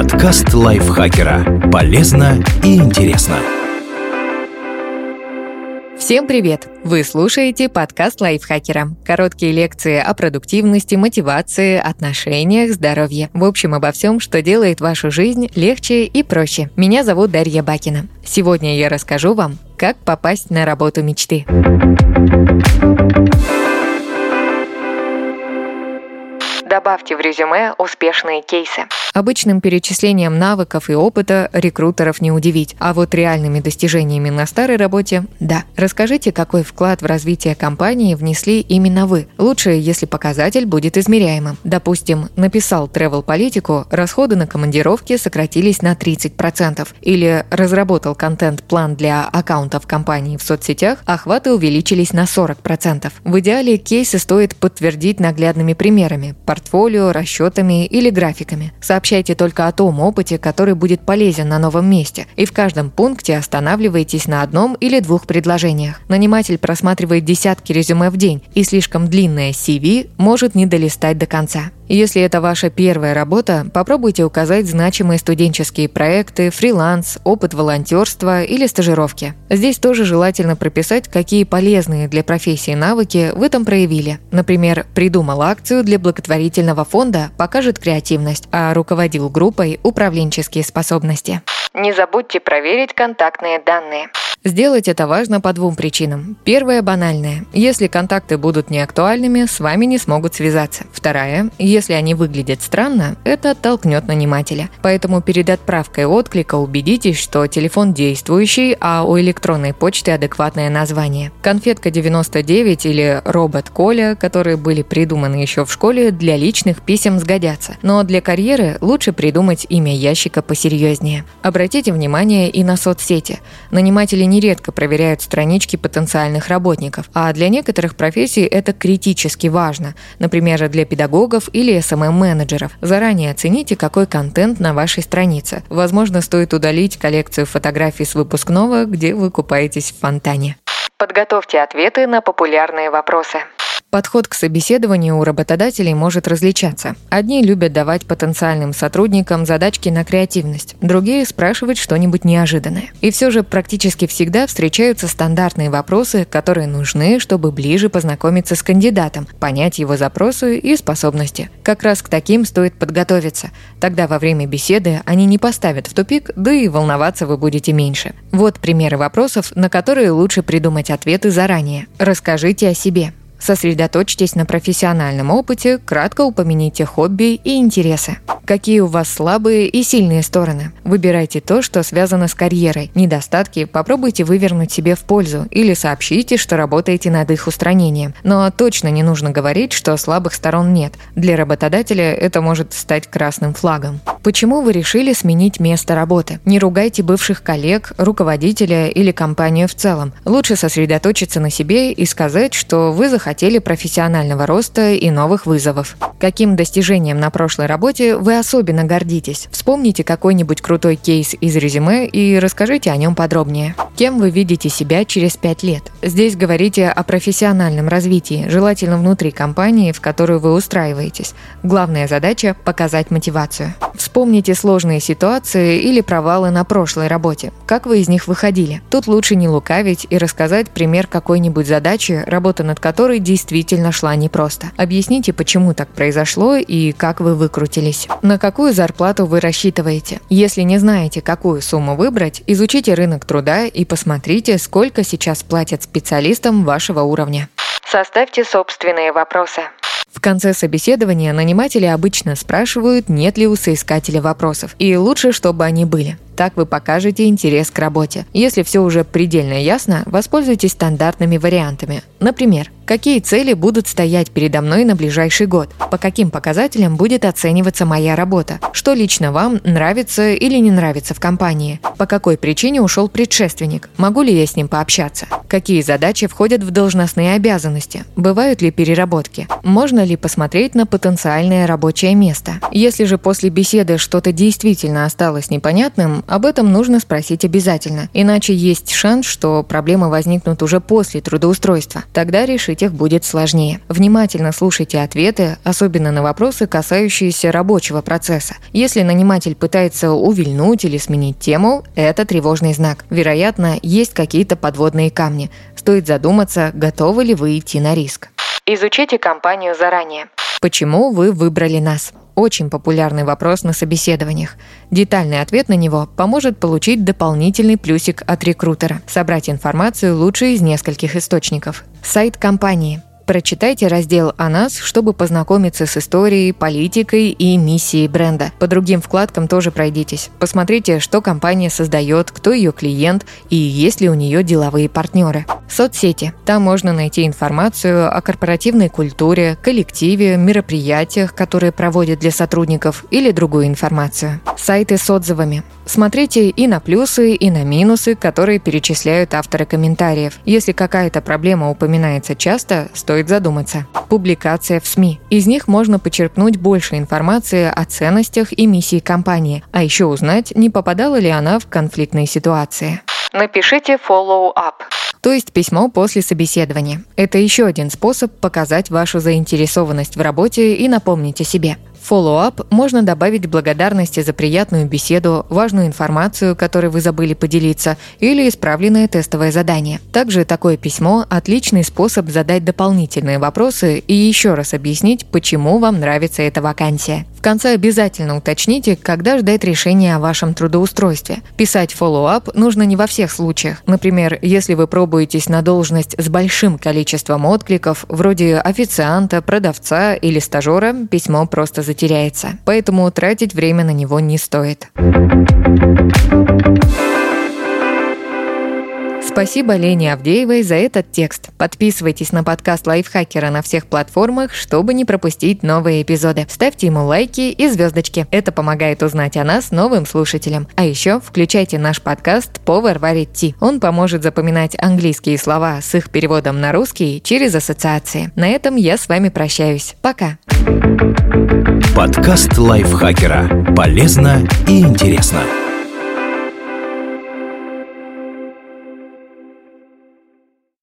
Подкаст лайфхакера. Полезно и интересно. Всем привет! Вы слушаете подкаст лайфхакера. Короткие лекции о продуктивности, мотивации, отношениях, здоровье. В общем, обо всем, что делает вашу жизнь легче и проще. Меня зовут Дарья Бакина. Сегодня я расскажу вам, как попасть на работу мечты. Добавьте в резюме успешные кейсы. Обычным перечислением навыков и опыта рекрутеров не удивить, а вот реальными достижениями на старой работе – да. Расскажите, какой вклад в развитие компании внесли именно вы. Лучше, если показатель будет измеряемым. Допустим, написал travel политику, расходы на командировки сократились на 30%. Или разработал контент-план для аккаунтов компании в соцсетях, охваты увеличились на 40%. В идеале кейсы стоит подтвердить наглядными примерами – портфолио, расчетами или графиками. Сообщайте только о том опыте, который будет полезен на новом месте, и в каждом пункте останавливайтесь на одном или двух предложениях. Наниматель просматривает десятки резюме в день, и слишком длинное CV может не долистать до конца. Если это ваша первая работа, попробуйте указать значимые студенческие проекты, фриланс, опыт волонтерства или стажировки. Здесь тоже желательно прописать, какие полезные для профессии навыки вы там проявили. Например, придумал акцию для благотворительного фонда, покажет креативность, а руководил группой управленческие способности. Не забудьте проверить контактные данные. Сделать это важно по двум причинам. Первая банальная. Если контакты будут неактуальными, с вами не смогут связаться. Вторая. Если они выглядят странно, это оттолкнет нанимателя. Поэтому перед отправкой отклика убедитесь, что телефон действующий, а у электронной почты адекватное название. Конфетка 99 или робот Коля, которые были придуманы еще в школе, для личных писем сгодятся. Но для карьеры лучше придумать имя ящика посерьезнее. Обратите внимание и на соцсети. Наниматели нередко проверяют странички потенциальных работников, а для некоторых профессий это критически важно, например, для педагогов или SMM-менеджеров. Заранее оцените, какой контент на вашей странице. Возможно, стоит удалить коллекцию фотографий с выпускного, где вы купаетесь в фонтане. Подготовьте ответы на популярные вопросы. Подход к собеседованию у работодателей может различаться. Одни любят давать потенциальным сотрудникам задачки на креативность, другие спрашивать что-нибудь неожиданное. И все же практически всегда встречаются стандартные вопросы, которые нужны, чтобы ближе познакомиться с кандидатом, понять его запросы и способности. Как раз к таким стоит подготовиться. Тогда во время беседы они не поставят в тупик, да и волноваться вы будете меньше. Вот примеры вопросов, на которые лучше придумать ответы заранее. Расскажите о себе. Сосредоточьтесь на профессиональном опыте, кратко упомяните хобби и интересы. Какие у вас слабые и сильные стороны? Выбирайте то, что связано с карьерой. Недостатки попробуйте вывернуть себе в пользу или сообщите, что работаете над их устранением. Но точно не нужно говорить, что слабых сторон нет. Для работодателя это может стать красным флагом. Почему вы решили сменить место работы? Не ругайте бывших коллег, руководителя или компанию в целом. Лучше сосредоточиться на себе и сказать, что вы захотели профессионального роста и новых вызовов. Каким достижением на прошлой работе вы особенно гордитесь? Вспомните какой-нибудь крутой кейс из резюме и расскажите о нем подробнее. Кем вы видите себя через пять лет? Здесь говорите о профессиональном развитии, желательно внутри компании, в которую вы устраиваетесь. Главная задача – показать мотивацию. Вспомните сложные ситуации или провалы на прошлой работе. Как вы из них выходили? Тут лучше не лукавить и рассказать пример какой-нибудь задачи, работа над которой действительно шла непросто. Объясните, почему так произошло и как вы выкрутились. На какую зарплату вы рассчитываете? Если не знаете, какую сумму выбрать, изучите рынок труда и посмотрите, сколько сейчас платят специалистам вашего уровня. Составьте собственные вопросы. В конце собеседования наниматели обычно спрашивают, нет ли у соискателя вопросов, и лучше, чтобы они были. Так вы покажете интерес к работе. Если все уже предельно ясно, воспользуйтесь стандартными вариантами. Например, какие цели будут стоять передо мной на ближайший год, по каким показателям будет оцениваться моя работа, что лично вам нравится или не нравится в компании, по какой причине ушел предшественник, могу ли я с ним пообщаться, какие задачи входят в должностные обязанности, бывают ли переработки, можно ли посмотреть на потенциальное рабочее место. Если же после беседы что-то действительно осталось непонятным, Об этом нужно спросить обязательно, иначе есть шанс, что проблемы возникнут уже после трудоустройства. Тогда решить их будет сложнее. Внимательно слушайте ответы, особенно на вопросы, касающиеся рабочего процесса. Если наниматель пытается увильнуть или сменить тему, это тревожный знак. Вероятно, есть какие-то подводные камни. Стоит задуматься, готовы ли вы идти на риск. Изучите компанию заранее. Почему вы выбрали нас? Очень популярный вопрос на собеседованиях. Детальный ответ на него поможет получить дополнительный плюсик от рекрутера. Собрать информацию лучше из нескольких источников. Сайт компании – Прочитайте раздел о нас, чтобы познакомиться с историей, политикой и миссией бренда. По другим вкладкам тоже пройдитесь. Посмотрите, что компания создает, кто ее клиент и есть ли у нее деловые партнеры. Соцсети. Там можно найти информацию о корпоративной культуре, коллективе, мероприятиях, которые проводят для сотрудников или другую информацию. Сайты с отзывами. Смотрите и на плюсы, и на минусы, которые перечисляют авторы комментариев. Если какая-то проблема упоминается часто, стоит задуматься. Публикация в СМИ. Из них можно почерпнуть больше информации о ценностях и миссии компании, а еще узнать, не попадала ли она в конфликтные ситуации. Напишите follow-up то есть письмо после собеседования. Это еще один способ показать вашу заинтересованность в работе и напомнить о себе. Follow-up можно добавить благодарности за приятную беседу, важную информацию, которой вы забыли поделиться, или исправленное тестовое задание. Также такое письмо – отличный способ задать дополнительные вопросы и еще раз объяснить, почему вам нравится эта вакансия. В конце обязательно уточните, когда ждать решения о вашем трудоустройстве. Писать follow-up нужно не во всех случаях. Например, если вы пробуетесь на должность с большим количеством откликов, вроде официанта, продавца или стажера, письмо просто затеряется. Поэтому тратить время на него не стоит. Спасибо Лене Авдеевой за этот текст. Подписывайтесь на подкаст Лайфхакера на всех платформах, чтобы не пропустить новые эпизоды. Ставьте ему лайки и звездочки. Это помогает узнать о нас новым слушателям. А еще включайте наш подкаст «Повар варит ти». Он поможет запоминать английские слова с их переводом на русский через ассоциации. На этом я с вами прощаюсь. Пока. Подкаст Лайфхакера. Полезно и интересно.